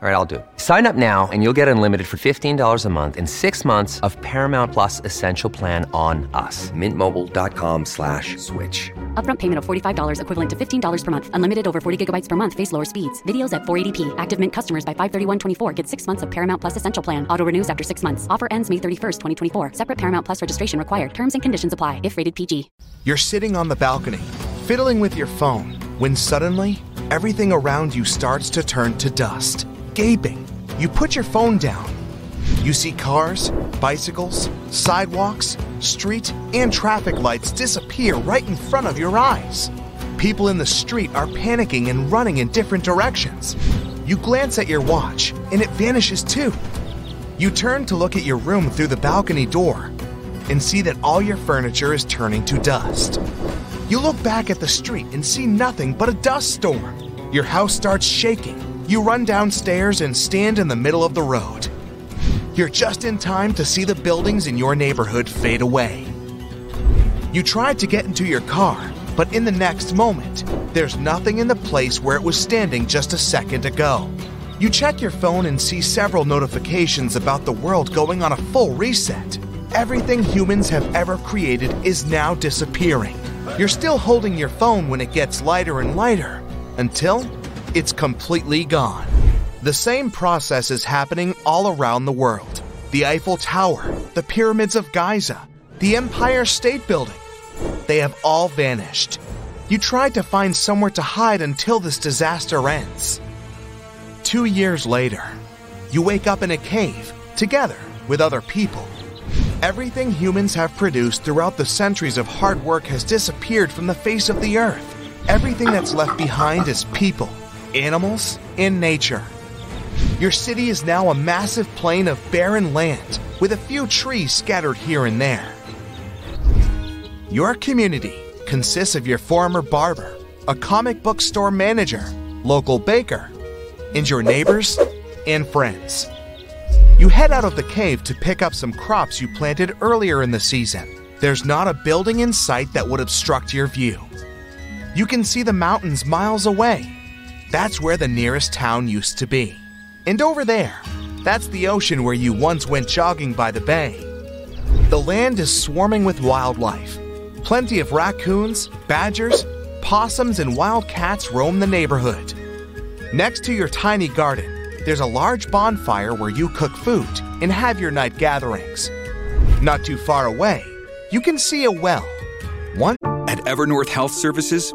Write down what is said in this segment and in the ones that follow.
All right, I'll do. it. Sign up now and you'll get unlimited for $15 a month and six months of Paramount Plus Essential Plan on us. Mintmobile.com slash switch. Upfront payment of $45 equivalent to $15 per month. Unlimited over 40 gigabytes per month. Face lower speeds. Videos at 480p. Active Mint customers by 531.24 get six months of Paramount Plus Essential Plan. Auto renews after six months. Offer ends May 31st, 2024. Separate Paramount Plus registration required. Terms and conditions apply if rated PG. You're sitting on the balcony, fiddling with your phone, when suddenly, everything around you starts to turn to dust. Gaping. You put your phone down. You see cars, bicycles, sidewalks, street, and traffic lights disappear right in front of your eyes. People in the street are panicking and running in different directions. You glance at your watch, and it vanishes too. You turn to look at your room through the balcony door and see that all your furniture is turning to dust. You look back at the street and see nothing but a dust storm. Your house starts shaking. You run downstairs and stand in the middle of the road. You're just in time to see the buildings in your neighborhood fade away. You try to get into your car, but in the next moment, there's nothing in the place where it was standing just a second ago. You check your phone and see several notifications about the world going on a full reset. Everything humans have ever created is now disappearing. You're still holding your phone when it gets lighter and lighter until it's completely gone. The same process is happening all around the world. The Eiffel Tower, the pyramids of Giza, the Empire State Building. They have all vanished. You tried to find somewhere to hide until this disaster ends. Two years later, you wake up in a cave, together with other people. Everything humans have produced throughout the centuries of hard work has disappeared from the face of the earth. Everything that's left behind is people, animals, and nature. Your city is now a massive plain of barren land with a few trees scattered here and there. Your community consists of your former barber, a comic book store manager, local baker, and your neighbors and friends. You head out of the cave to pick up some crops you planted earlier in the season. There's not a building in sight that would obstruct your view. You can see the mountains miles away. That's where the nearest town used to be. And over there, that's the ocean where you once went jogging by the bay. The land is swarming with wildlife. Plenty of raccoons, badgers, possums, and wild cats roam the neighborhood. Next to your tiny garden, there's a large bonfire where you cook food and have your night gatherings. Not too far away, you can see a well. One At Evernorth Health Services,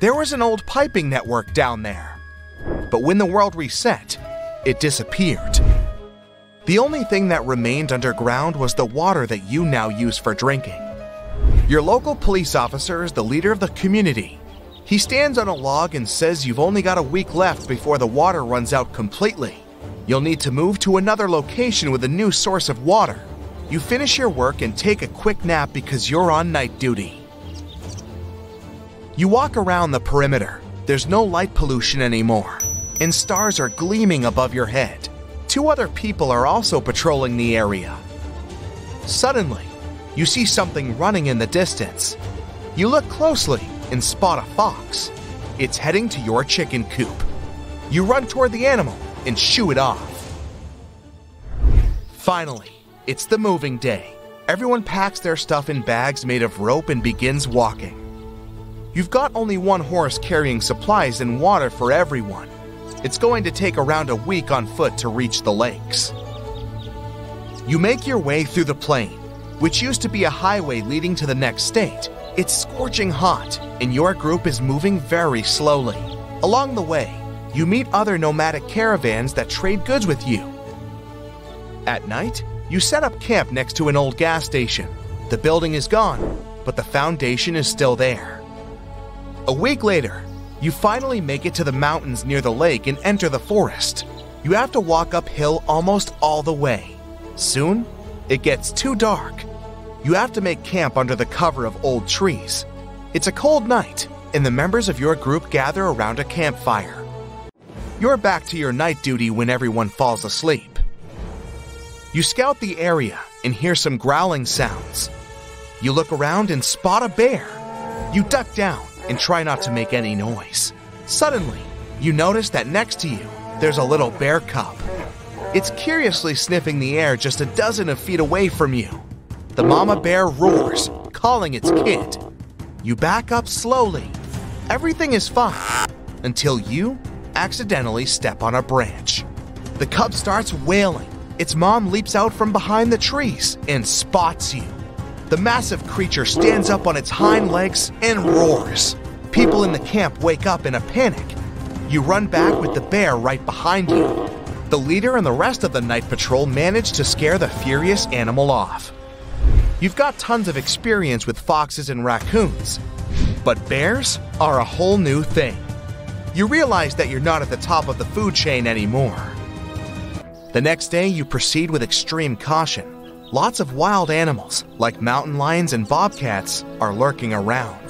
There was an old piping network down there. But when the world reset, it disappeared. The only thing that remained underground was the water that you now use for drinking. Your local police officer is the leader of the community. He stands on a log and says you've only got a week left before the water runs out completely. You'll need to move to another location with a new source of water. You finish your work and take a quick nap because you're on night duty. You walk around the perimeter. There's no light pollution anymore, and stars are gleaming above your head. Two other people are also patrolling the area. Suddenly, you see something running in the distance. You look closely and spot a fox. It's heading to your chicken coop. You run toward the animal and shoo it off. Finally, it's the moving day. Everyone packs their stuff in bags made of rope and begins walking. You've got only one horse carrying supplies and water for everyone. It's going to take around a week on foot to reach the lakes. You make your way through the plain, which used to be a highway leading to the next state. It's scorching hot, and your group is moving very slowly. Along the way, you meet other nomadic caravans that trade goods with you. At night, you set up camp next to an old gas station. The building is gone, but the foundation is still there. A week later, you finally make it to the mountains near the lake and enter the forest. You have to walk uphill almost all the way. Soon, it gets too dark. You have to make camp under the cover of old trees. It's a cold night, and the members of your group gather around a campfire. You're back to your night duty when everyone falls asleep. You scout the area and hear some growling sounds. You look around and spot a bear. You duck down and try not to make any noise. Suddenly, you notice that next to you, there's a little bear cub. It's curiously sniffing the air just a dozen of feet away from you. The mama bear roars, calling its kid. You back up slowly. Everything is fine until you accidentally step on a branch. The cub starts wailing. Its mom leaps out from behind the trees and spots you. The massive creature stands up on its hind legs and roars. People in the camp wake up in a panic. You run back with the bear right behind you. The leader and the rest of the night patrol manage to scare the furious animal off. You've got tons of experience with foxes and raccoons, but bears are a whole new thing. You realize that you're not at the top of the food chain anymore. The next day, you proceed with extreme caution. Lots of wild animals, like mountain lions and bobcats, are lurking around.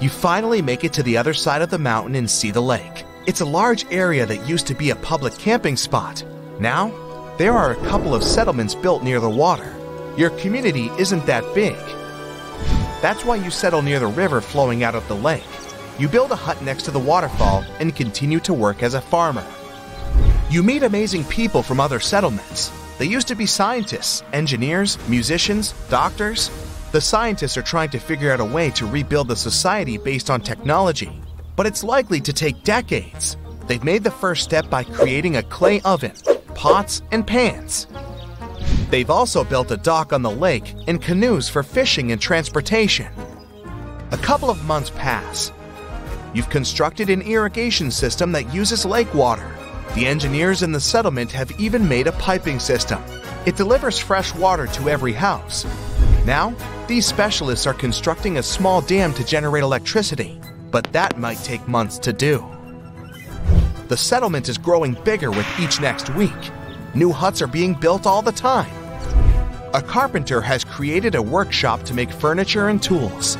You finally make it to the other side of the mountain and see the lake. It's a large area that used to be a public camping spot. Now, there are a couple of settlements built near the water. Your community isn't that big. That's why you settle near the river flowing out of the lake. You build a hut next to the waterfall and continue to work as a farmer. You meet amazing people from other settlements. They used to be scientists, engineers, musicians, doctors. The scientists are trying to figure out a way to rebuild the society based on technology, but it's likely to take decades. They've made the first step by creating a clay oven, pots, and pans. They've also built a dock on the lake and canoes for fishing and transportation. A couple of months pass. You've constructed an irrigation system that uses lake water. The engineers in the settlement have even made a piping system. It delivers fresh water to every house. Now, these specialists are constructing a small dam to generate electricity, but that might take months to do. The settlement is growing bigger with each next week. New huts are being built all the time. A carpenter has created a workshop to make furniture and tools.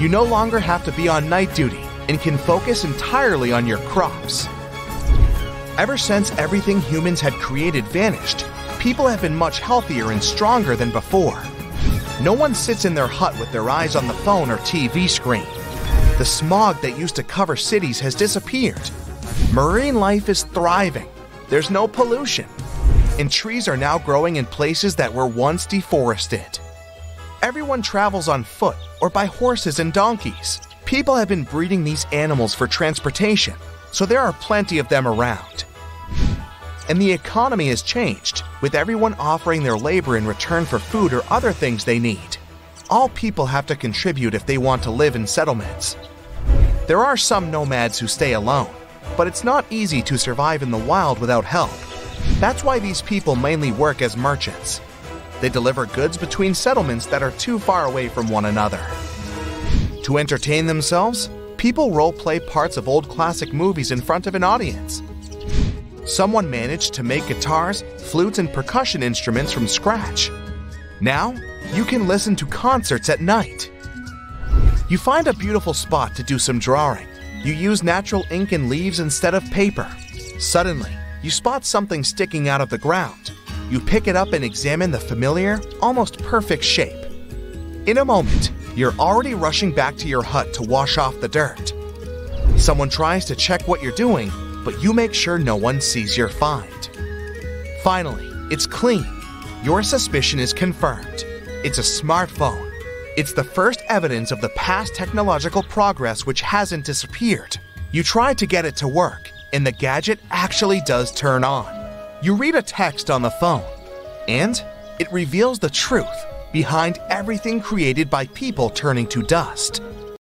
You no longer have to be on night duty and can focus entirely on your crops. Ever since everything humans had created vanished, people have been much healthier and stronger than before. No one sits in their hut with their eyes on the phone or TV screen. The smog that used to cover cities has disappeared. Marine life is thriving. There's no pollution. And trees are now growing in places that were once deforested. Everyone travels on foot or by horses and donkeys. People have been breeding these animals for transportation, so there are plenty of them around. And the economy has changed, with everyone offering their labor in return for food or other things they need. All people have to contribute if they want to live in settlements. There are some nomads who stay alone, but it's not easy to survive in the wild without help. That's why these people mainly work as merchants. They deliver goods between settlements that are too far away from one another. To entertain themselves, people role-play parts of old classic movies in front of an audience. Someone managed to make guitars, flutes, and percussion instruments from scratch. Now, you can listen to concerts at night. You find a beautiful spot to do some drawing. You use natural ink and leaves instead of paper. Suddenly, you spot something sticking out of the ground. You pick it up and examine the familiar, almost perfect shape. In a moment, you're already rushing back to your hut to wash off the dirt. Someone tries to check what you're doing, but you make sure no one sees your find. Finally, it's clean. Your suspicion is confirmed. It's a smartphone. It's the first evidence of the past technological progress which hasn't disappeared. You try to get it to work, and the gadget actually does turn on. You read a text on the phone, and it reveals the truth behind everything created by people turning to dust.